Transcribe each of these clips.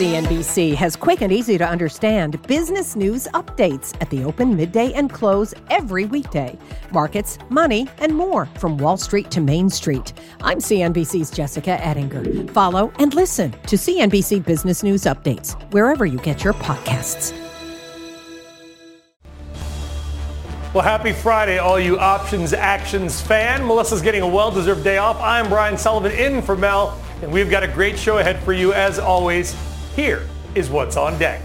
CNBC has quick and easy to understand business news updates at the open, midday, and close every weekday. Markets, money, and more from Wall Street to Main Street. I'm CNBC's Jessica Ettinger. Follow and listen to CNBC Business News Updates wherever you get your podcasts. Well, happy Friday, all you options actions fan. Melissa's getting a well-deserved day off. I'm Brian Sullivan in for Mel, and we've got a great show ahead for you as always. Here is what's on deck.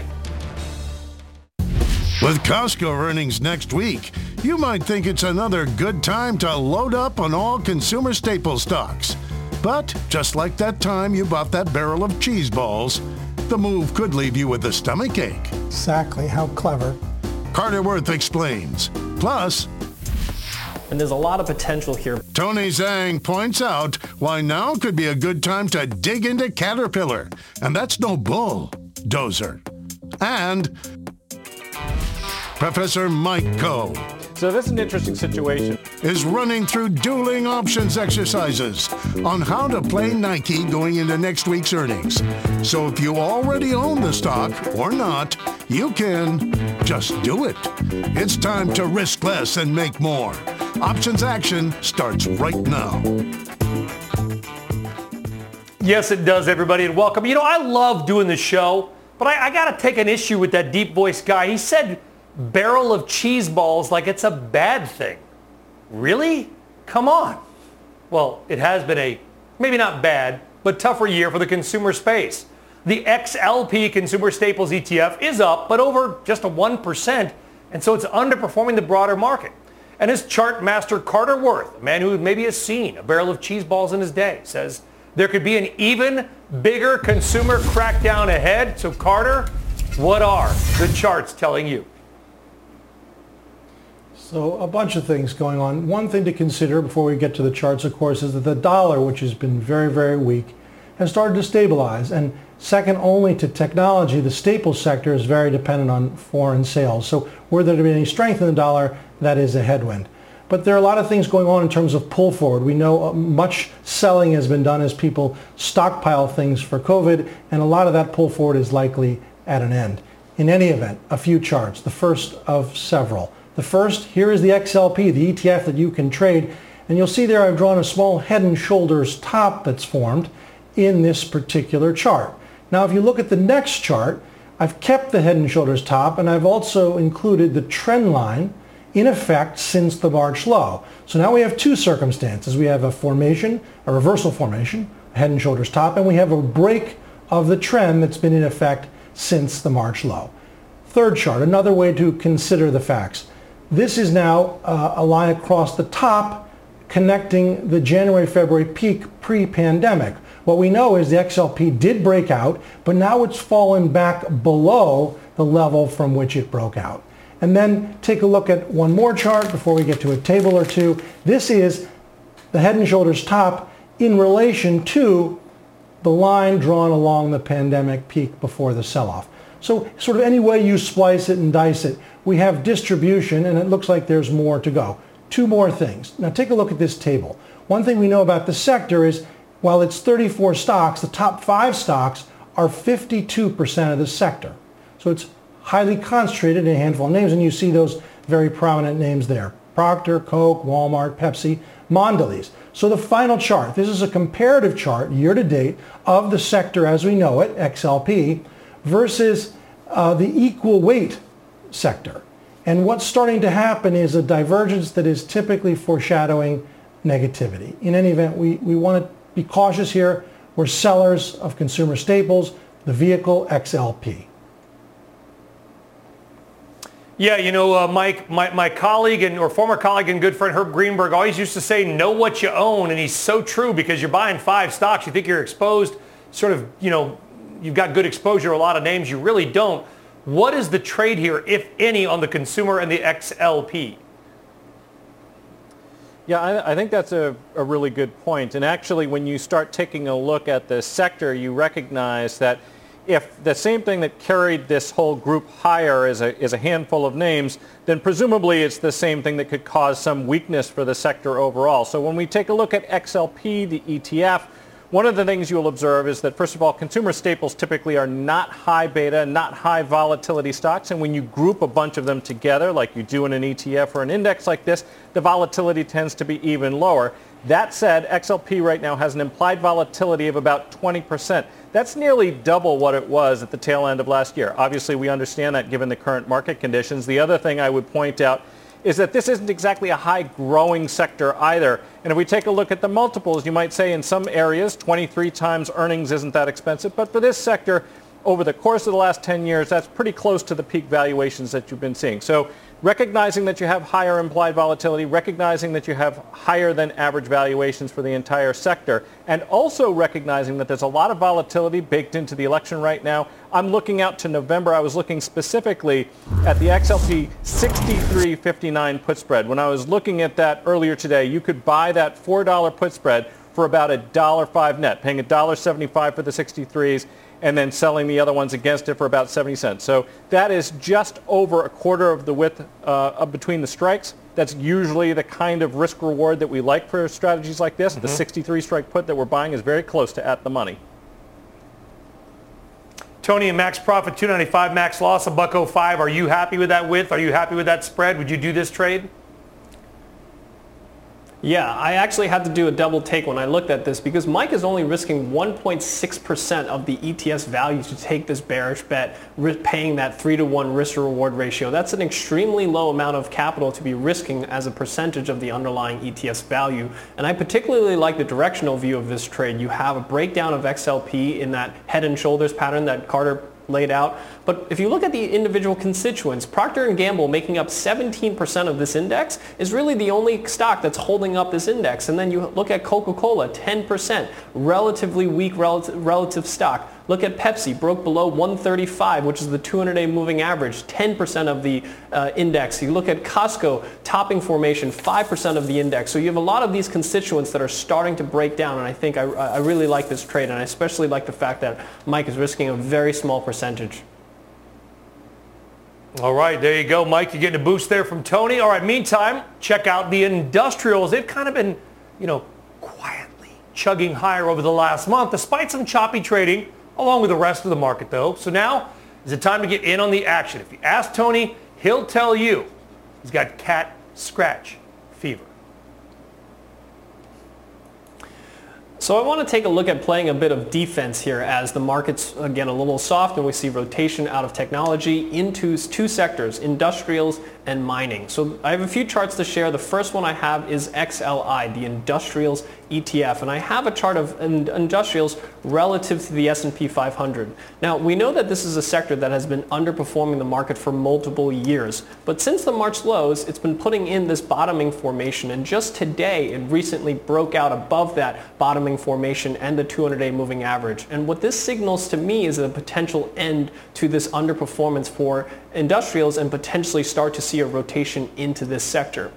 With Costco earnings next week, you might think it's another good time to load up on all consumer staple stocks. But just like that time you bought that barrel of cheese balls, the move could leave you with a stomach ache. Exactly. How clever. Carter Worth explains. Plus, and there's a lot of potential here. Tony Zhang points out why now could be a good time to dig into Caterpillar. And that's no bull, dozer. And Professor Mike Khouw. So this is an interesting situation. Is running through dueling options exercises on how to play Nike going into next week's earnings. So if you already own the stock or not, you can just do it. It's time to risk less and make more. Options action starts right now. Yes, it does, everybody, and welcome. You know, I love doing the show, but I, I got to take an issue with that deep voice guy. He said barrel of cheese balls like it's a bad thing. Really? Come on. Well, it has been a, maybe not bad, but tougher year for the consumer space. The XLP Consumer Staples ETF is up, but over just a 1%, and so it's underperforming the broader market. And his chart master Carter Worth, a man who maybe has seen a barrel of cheese balls in his day, says there could be an even bigger consumer crackdown ahead. So Carter, what are the charts telling you? So a bunch of things going on. One thing to consider before we get to the charts, of course, is that the dollar, which has been very, very weak, has started to stabilize. And second only to technology, the staples sector is very dependent on foreign sales. So were there to be any strength in the dollar, that is a headwind. But there are a lot of things going on in terms of pull forward. We know uh, much selling has been done as people stockpile things for COVID, and a lot of that pull forward is likely at an end. In any event, a few charts, the first of several. The first, here is the XLP, the ETF that you can trade. And you'll see there I've drawn a small head and shoulders top that's formed in this particular chart. Now, if you look at the next chart, I've kept the head and shoulders top and I've also included the trend line in effect since the March low. So now we have two circumstances. We have a formation, a reversal formation, head and shoulders top, and we have a break of the trend that's been in effect since the March low. Third chart, another way to consider the facts. This is now uh, a line across the top connecting the January-February peak pre-pandemic. What we know is the XLP did break out, but now it's fallen back below the level from which it broke out. And then take a look at one more chart before we get to a table or two. This is the head and shoulders top in relation to the line drawn along the pandemic peak before the sell-off. So sort of any way you splice it and dice it, we have distribution and it looks like there's more to go. Two more things. Now take a look at this table. One thing we know about the sector is while it's 34 stocks, the top five stocks are 52% of the sector. So it's highly concentrated in a handful of names and you see those very prominent names there. Procter, Coke, Walmart, Pepsi, Mondelez. So the final chart, this is a comparative chart year to date of the sector as we know it, XLP, versus uh, the equal weight sector. And what's starting to happen is a divergence that is typically foreshadowing negativity. In any event, we, we want to be cautious here. We're sellers of consumer staples, the vehicle XLP. Yeah, you know, uh, Mike, my, my colleague and or former colleague and good friend Herb Greenberg always used to say, know what you own. And he's so true because you're buying five stocks. You think you're exposed, sort of, you know, you've got good exposure a lot of names. You really don't. What is the trade here, if any, on the consumer and the XLP? Yeah, I, I think that's a, a, really good point. And actually, when you start taking a look at the sector, you recognize that if the same thing that carried this whole group higher is a, is a handful of names, then presumably it's the same thing that could cause some weakness for the sector overall. So when we take a look at XLP, the ETF, One of the things you'll observe is that, first of all, consumer staples typically are not high beta, not high volatility stocks. And when you group a bunch of them together, like you do in an ETF or an index like this, the volatility tends to be even lower. That said, XLP right now has an implied volatility of about 20%. That's nearly double what it was at the tail end of last year. Obviously, we understand that given the current market conditions. The other thing I would point out is that this isn't exactly a high growing sector either. And if we take a look at the multiples, you might say in some areas 23 times earnings isn't that expensive. But for this sector, over the course of the last 10 years, that's pretty close to the peak valuations that you've been seeing. So recognizing that you have higher implied volatility, recognizing that you have higher than average valuations for the entire sector, and also recognizing that there's a lot of volatility baked into the election right now. I'm looking out to November. I was looking specifically at the XLP 63.59 put spread. When I was looking at that earlier today, you could buy that $4 put spread for about a dollar five net, paying a dollar 75 for the 63s and then selling the other ones against it for about 70 cents. So that is just over a quarter of the width uh, between the strikes. That's usually the kind of risk reward that we like for strategies like this. Mm-hmm. The 63 strike put that we're buying is very close to at the money. Tony and max profit 295, max loss a buck 05. Are you happy with that width? Are you happy with that spread? Would you do this trade? Yeah, I actually had to do a double take when I looked at this because Mike is only risking 1.6% of the ETF's value to take this bearish bet, paying that 3 to 1 risk to reward ratio. That's an extremely low amount of capital to be risking as a percentage of the underlying ETF's value. And I particularly like the directional view of this trade. You have a breakdown of XLP in that head and shoulders pattern that Carter laid out. But if you look at the individual constituents, Procter & Gamble making up 17% of this index is really the only stock that's holding up this index. And then you look at Coca-Cola, 10%, relatively weak relative, relative stock. Look at Pepsi, broke below 135, which is the 200-day moving average, 10% of the uh, index. You look at Costco, topping formation, 5% of the index. So you have a lot of these constituents that are starting to break down, and I think I, I really like this trade, and I especially like the fact that Mike is risking a very small percentage. All right, there you go, Mike. You're getting a boost there from Tony. All right, meantime, check out the industrials. They've kind of been, you know, quietly chugging higher over the last month, despite some choppy trading along with the rest of the market though. So now is it time to get in on the action. If you ask Tony, he'll tell you he's got cat scratch fever. So I want to take a look at playing a bit of defense here as the market's again a little soft and we see rotation out of technology into two sectors, industrials and mining. So I have a few charts to share. The first one I have is XLI, the industrials ETF, and I have a chart of industrials relative to the S&P 500. Now, we know that this is a sector that has been underperforming the market for multiple years, but since the March lows, it's been putting in this bottoming formation, and just today, it recently broke out above that bottoming formation and the 200-day moving average. And what this signals to me is a potential end to this underperformance for industrials and potentially start to see a rotation into this sector.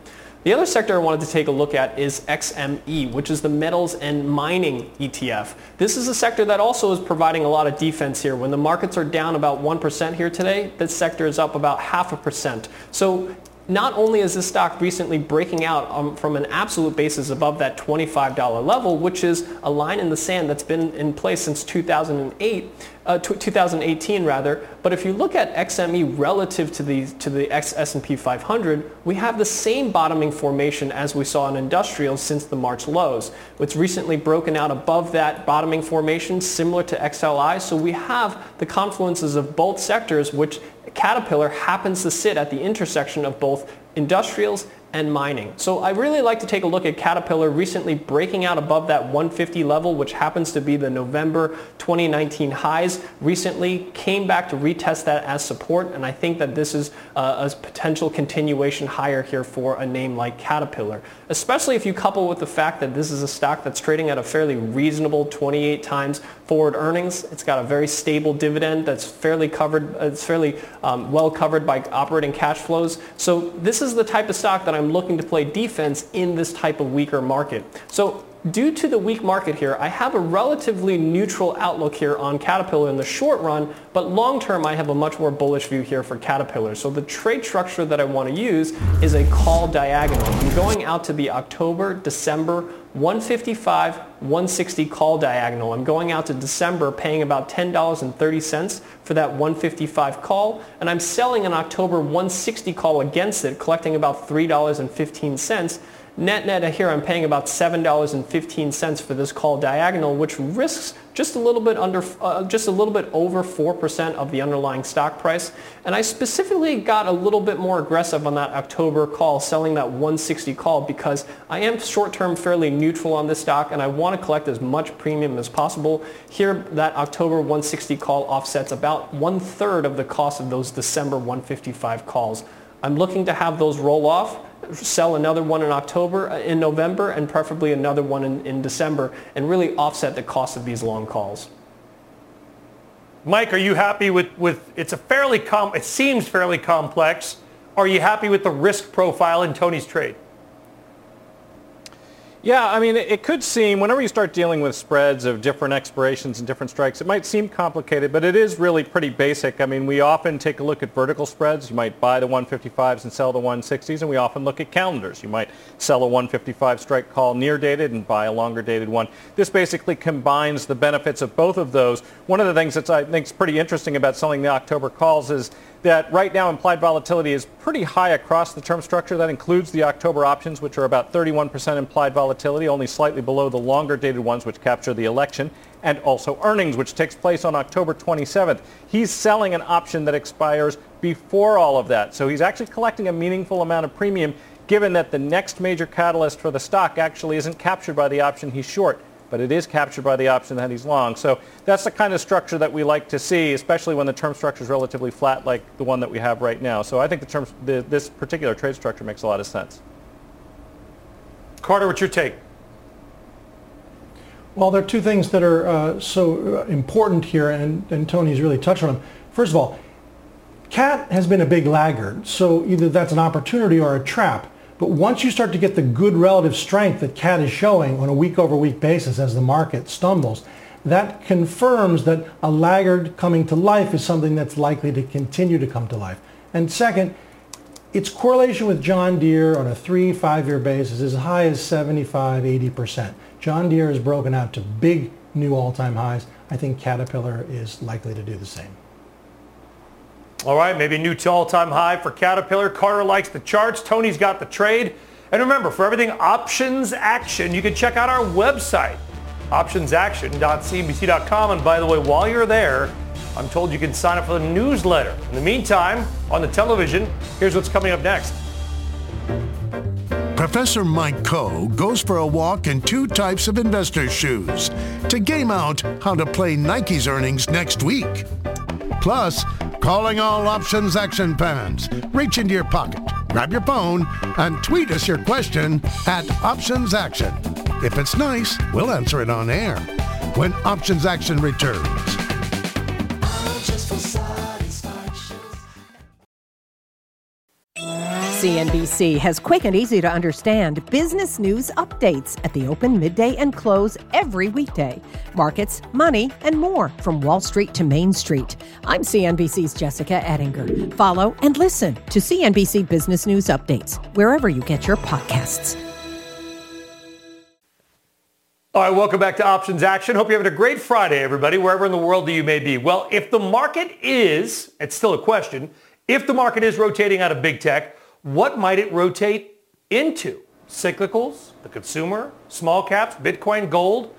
The other sector I wanted to take a look at is XME, which is the metals and mining ETF. This is a sector that also is providing a lot of defense here. When the markets are down about 1% here today, this sector is up about half a percent. So not only is this stock recently breaking out um, from an absolute basis above that $25 level, which is a line in the sand that's been in place since 2008, uh, 2018 rather. But if you look at XME relative to the to the S&P 500, we have the same bottoming formation as we saw in industrials since the March lows. It's recently broken out above that bottoming formation, similar to XLI. So we have the confluences of both sectors, which Caterpillar happens to sit at the intersection of both industrials and mining. So I really like to take a look at Caterpillar recently breaking out above that 150 level, which happens to be the November 2019 highs. Recently came back to retest that as support, and I think that this is a potential continuation higher here for a name like Caterpillar, especially if you couple with the fact that this is a stock that's trading at a fairly reasonable 28 times forward earnings. It's got a very stable dividend that's fairly covered, it's fairly um, well covered by operating cash flows. So this is the type of stock that I'm looking to play defense in this type of weaker market. So due to the weak market here, I have a relatively neutral outlook here on Caterpillar in the short run, but long term I have a much more bullish view here for Caterpillar. So the trade structure that I want to use is a call diagonal. I'm going out to the October, December 155, 160 call diagonal. I'm going out to December paying about $10.30 for that 155 call, and I'm selling an October 160 call against it, collecting about $3.15 Net net here, I'm paying about $7.15 for this call diagonal, which risks just a little bit under, uh, just a little bit over 4% of the underlying stock price. And I specifically got a little bit more aggressive on that October call, selling that 160 call because I am short-term fairly neutral on this stock and I want to collect as much premium as possible. Here, that October 160 call offsets about one third of the cost of those December 155 calls. I'm looking to have those roll off sell another one in October, uh, in November, and preferably another one in, in December, and really offset the cost of these long calls. Mike, are you happy with, with it's a fairly com, it seems fairly complex. Are you happy with the risk profile in Tony's trade? Yeah, I mean, it could seem, whenever you start dealing with spreads of different expirations and different strikes, it might seem complicated, but it is really pretty basic. I mean, we often take a look at vertical spreads. You might buy the 155s and sell the 160s, and we often look at calendars. You might sell a 155 strike call near dated and buy a longer dated one. This basically combines the benefits of both of those. One of the things that I think is pretty interesting about selling the October calls is that right now implied volatility is pretty high across the term structure. That includes the October options, which are about 31% implied volatility, only slightly below the longer dated ones, which capture the election, and also earnings, which takes place on October 27th. He's selling an option that expires before all of that. So he's actually collecting a meaningful amount of premium, given that the next major catalyst for the stock actually isn't captured by the option he's short but it is captured by the option that he's long. So that's the kind of structure that we like to see, especially when the term structure is relatively flat like the one that we have right now. So I think the terms, the, this particular trade structure makes a lot of sense. Carter, what's your take? Well, there are two things that are uh, so uh, important here, and, and Tony's really touched on them. First of all, CAT has been a big laggard, so either that's an opportunity or a trap. But once you start to get the good relative strength that CAT is showing on a week over week basis as the market stumbles, that confirms that a laggard coming to life is something that's likely to continue to come to life. And second, its correlation with John Deere on a three, five-year basis is as high as 75, 80%. John Deere has broken out to big new all-time highs. I think Caterpillar is likely to do the same. All right, maybe a new all-time high for Caterpillar. Carter likes the charts. Tony's got the trade. And remember, for everything options action, you can check out our website, optionsaction.cnbc.com. And by the way, while you're there, I'm told you can sign up for the newsletter. In the meantime, on the television, here's what's coming up next. Professor Mike Khouw goes for a walk in two types of investor shoes to game out how to play Nike's earnings next week. Plus, calling all options action fans. Reach into your pocket, grab your phone, and tweet us your question at Options Action. If it's nice, we'll answer it on air when Options Action returns. CNBC has quick and easy to understand business news updates at the open, midday, and close every weekday. Markets, money, and more from Wall Street to Main Street. I'm CNBC's Jessica Ettinger. Follow and listen to CNBC Business News Updates wherever you get your podcasts. All right, welcome back to Options Action. Hope you're having a great Friday, everybody, wherever in the world you may be. Well, if the market is, it's still a question, if the market is rotating out of big tech, what might it rotate into? Cyclicals, the consumer, small caps, Bitcoin, gold,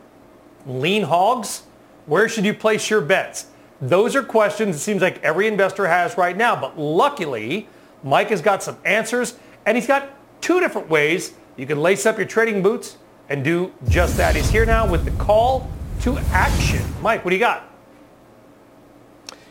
lean hogs? Where should you place your bets? Those are questions it seems like every investor has right now. But luckily, Mike has got some answers and he's got two different ways you can lace up your trading boots and do just that. He's here now with the call to action. Mike, what do you got?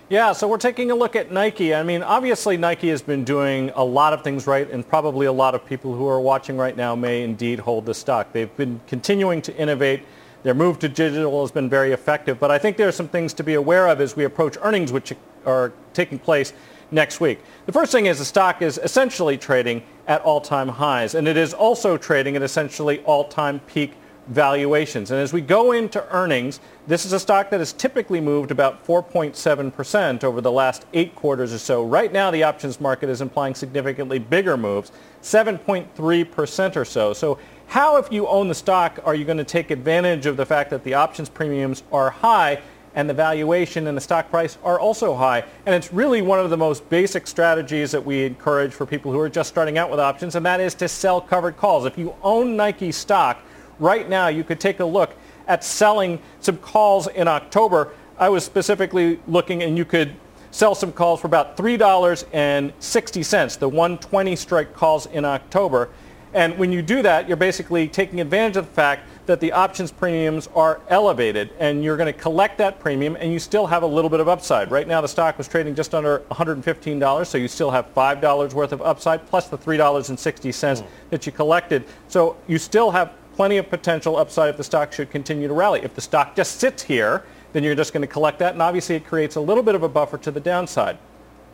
Yeah, so we're taking a look at Nike. I mean, obviously Nike has been doing a lot of things right, and probably a lot of people who are watching right now may indeed hold the stock. They've been continuing to innovate. Their move to digital has been very effective, but I think there are some things to be aware of as we approach earnings, which are taking place next week. The first thing is the stock is essentially trading at all-time highs, and it is also trading at essentially all-time peak valuations. And as we go into earnings, this is a stock that has typically moved about 4.7% over the last eight quarters or so. Right now, the options market is implying significantly bigger moves, 7.3% or so. So how, if you own the stock, are you going to take advantage of the fact that the options premiums are high and the valuation and the stock price are also high. And it's really one of the most basic strategies that we encourage for people who are just starting out with options, and that is to sell covered calls. If you own Nike stock, right now you could take a look at selling some calls in October. I was specifically looking and you could sell some calls for about $3.60, the 120 strike calls in October. And when you do that, you're basically taking advantage of the fact that the options premiums are elevated and you're going to collect that premium and you still have a little bit of upside. Right now the stock was trading just under $115, so you still have $5 worth of upside plus the $3.60 mm. that you collected. So you still have plenty of potential upside if the stock should continue to rally. If the stock just sits here, then you're just going to collect that and obviously it creates a little bit of a buffer to the downside.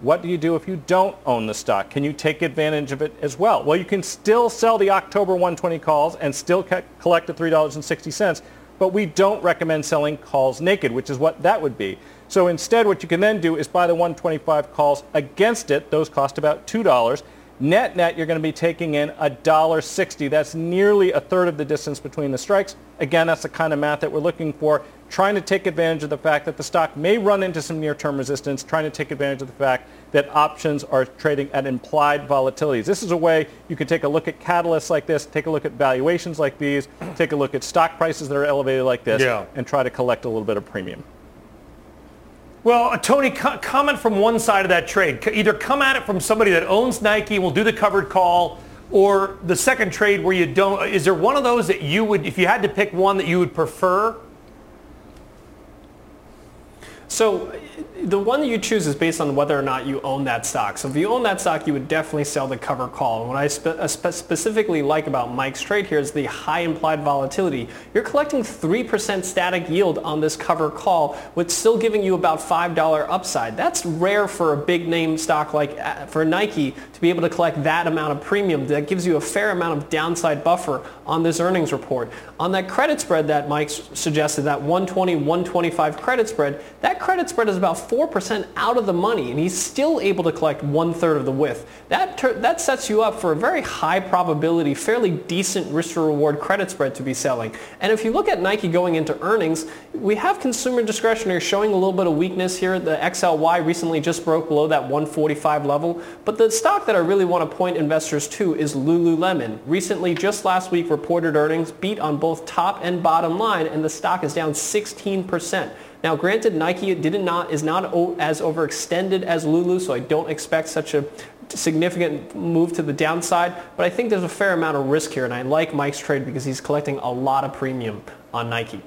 What do you do if you don't own the stock? Can you take advantage of it as well? Well, you can still sell the October 120 calls and still collect the $3.60, but we don't recommend selling calls naked, which is what that would be. So instead, what you can then do is buy the 125 calls against it. Those cost about $2. Net net, you're going to be taking in $1.60. That's nearly a third of the distance between the strikes. Again, that's the kind of math that we're looking for trying to take advantage of the fact that the stock may run into some near-term resistance, trying to take advantage of the fact that options are trading at implied volatilities. This is a way you can take a look at catalysts like this, take a look at valuations like these, take a look at stock prices that are elevated like this, yeah. and try to collect a little bit of premium. Well, uh, Tony, co- comment from one side of that trade. Either come at it from somebody that owns Nike and will do the covered call, or the second trade where you don't. Is there one of those that you would, if you had to pick one that you would prefer? So the one that you choose is based on whether or not you own that stock. So if you own that stock, you would definitely sell the cover call. And what I spe- uh, specifically like about Mike's trade here is the high implied volatility. You're collecting 3% static yield on this cover call with still giving you about $5 upside. That's rare for a big name stock like uh, for Nike to be able to collect that amount of premium. That gives you a fair amount of downside buffer on this earnings report. On that credit spread that Mike suggested, that 120, 125 credit spread, that credit spread is about 4% out of the money, and he's still able to collect one-third of the width. That, ter- that sets you up for a very high probability, fairly decent risk-to-reward credit spread to be selling. And if you look at Nike going into earnings, we have consumer discretionary showing a little bit of weakness here. The XLY recently just broke below that 145 level, but the stock that I really want to point investors to is Lululemon. Recently, just last week, reported earnings beat on both top and bottom line, and the stock is down 16%. Now, granted, Nike did not is not as overextended as Lulu, so I don't expect such a significant move to the downside, but I think there's a fair amount of risk here, and I like Mike's trade because he's collecting a lot of premium on Nike.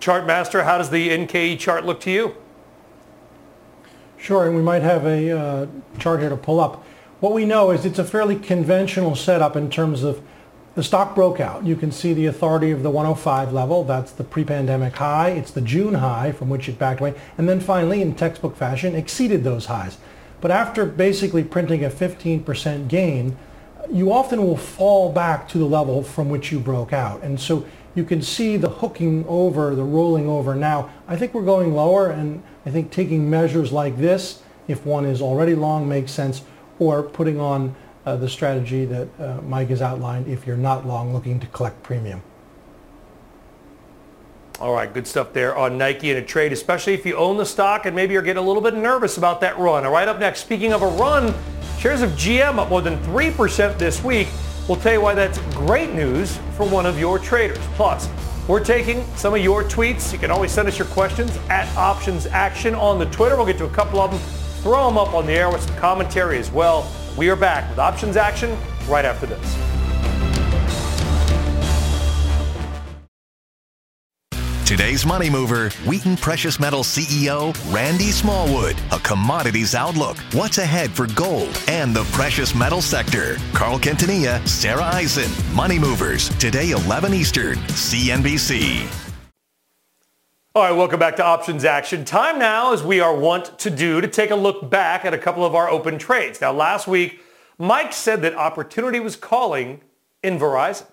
Chart master, how does the NKE chart look to you? Sure, and we might have a uh, chart here to pull up. What we know is it's a fairly conventional setup in terms of the stock broke out. You can see the authority of the 105 level. That's the pre-pandemic high. It's the June high from which it backed away. And then finally, in textbook fashion, exceeded those highs. But after basically printing a 15% gain, you often will fall back to the level from which you broke out. And so you can see the hooking over, the rolling over now. I think we're going lower, and I think taking measures like this, if one is already long, makes sense, or putting on uh, the strategy that uh, Mike has outlined if you're not long looking to collect premium. All right, good stuff there on Nike in a trade, especially if you own the stock and maybe you're getting a little bit nervous about that run. All right, up next, speaking of a run, shares of GM up more than 3% this week. We'll tell you why that's great news for one of your traders. Plus, we're taking some of your tweets. You can always send us your questions at Options Action on the Twitter. We'll get to a couple of them, throw them up on the air with some commentary as well. We are back with Options Action right after this. Today's money mover, Wheaton Precious Metals CEO Randy Smallwood. A commodities outlook, what's ahead for gold and the precious metal sector. Carl Quintanilla, Sarah Eisen, Money Movers. Today 11 Eastern, CNBC. All right, welcome back to Options Action. Time now, as we are wont to do, to take a look back at a couple of our open trades. Now, last week, Mike said that opportunity was calling in Verizon.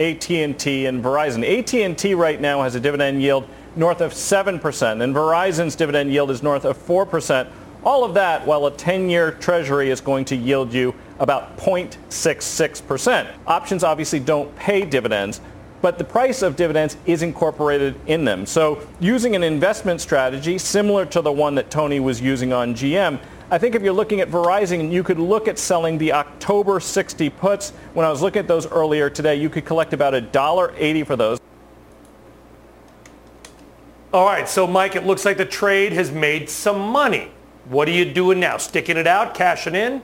AT&T and Verizon. AT&T right now has a dividend yield north of 7%, and Verizon's dividend yield is north of 4%. All of that while a 10-year treasury is going to yield you about 0.66%. Options obviously don't pay dividends, but the price of dividends is incorporated in them. So using an investment strategy similar to the one that Tony was using on GM, I think if you're looking at Verizon, you could look at selling the October 60 puts. When I was looking at those earlier today, you could collect about $1.80 for those. All right, so Mike, it looks like the trade has made some money. What are you doing now? Sticking it out, cashing in?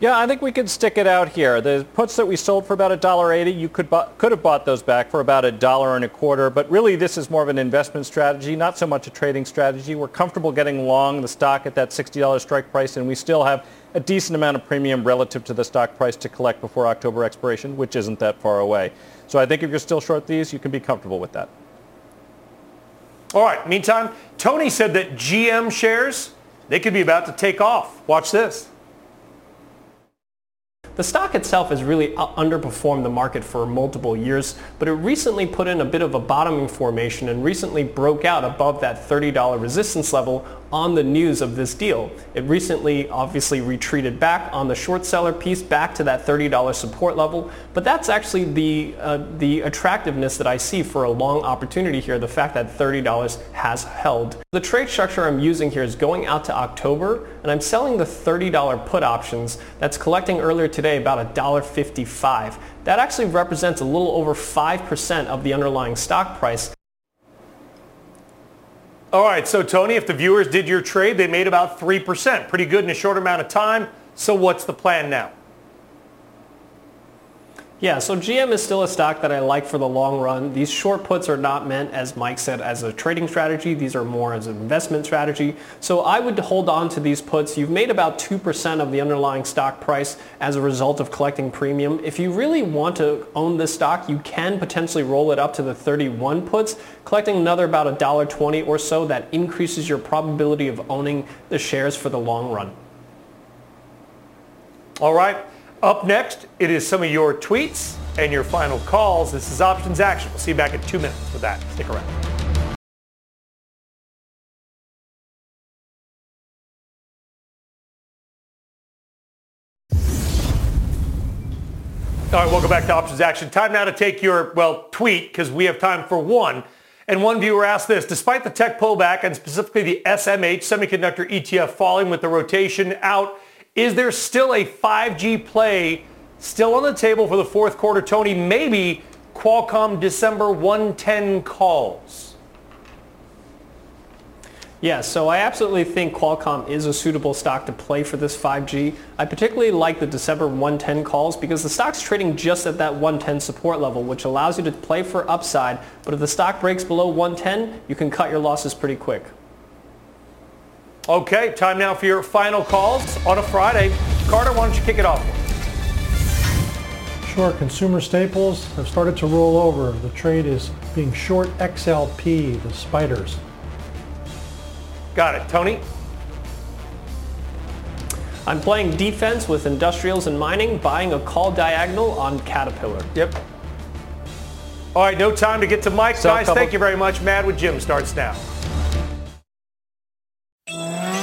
Yeah, I think we could stick it out here. The puts that we sold for about $1.80, you could, bu- could have bought those back for about a dollar and a quarter. But really, this is more of an investment strategy, not so much a trading strategy. We're comfortable getting long the stock at that $60 strike price, and we still have a decent amount of premium relative to the stock price to collect before October expiration, which isn't that far away. So I think if you're still short these, you can be comfortable with that. All right, meantime, Tony said that GM shares, they could be about to take off. Watch this. The stock itself has really uh, underperformed the market for multiple years, but it recently put in a bit of a bottoming formation and recently broke out above that $30 resistance level on the news of this deal. It recently obviously retreated back on the short seller piece back to that $30 support level, but that's actually the, uh, the attractiveness that I see for a long opportunity here, the fact that $30 has held. The trade structure I'm using here is going out to October, and I'm selling the $30 put options that's collecting earlier today about $1.55. That actually represents a little over 5% of the underlying stock price. All right, so Tony, if the viewers did your trade, they made about 3%. Pretty good in a short amount of time. So what's the plan now? Yeah, so GM is still a stock that I like for the long run. These short puts are not meant, as Mike said, as a trading strategy. These are more as an investment strategy. So I would hold on to these puts. You've made about 2% of the underlying stock price as a result of collecting premium. If you really want to own this stock, you can potentially roll it up to the 31 puts, collecting another about $1.20 or so. That increases your probability of owning the shares for the long run. All right. Up next, it is some of your tweets and your final calls. This is Options Action. We'll see you back in two minutes with that. Stick around. All right, welcome back to Options Action. Time now to take your, well, tweet, because we have time for one. And one viewer asked this, despite the tech pullback and specifically the SMH semiconductor ETF falling with the rotation out, is there still a 5G play still on the table for the fourth quarter, Tony? Maybe Qualcomm December 110 calls. Yeah, so I absolutely think Qualcomm is a suitable stock to play for this 5G. I particularly like the December 110 calls because the stock's trading just at that 110 support level, which allows you to play for upside. But if the stock breaks below 110, you can cut your losses pretty quick. Okay, time now for your final calls on a Friday. Carter, why don't you kick it off? Sure, consumer staples have started to roll over. The trade is being short XLP, the spiders. Got it. Tony? I'm playing defense with industrials and mining, buying a call diagonal on Caterpillar. Yep. All right, no time to get to Mike. Guys, thank you very much. Mad with Jim starts now.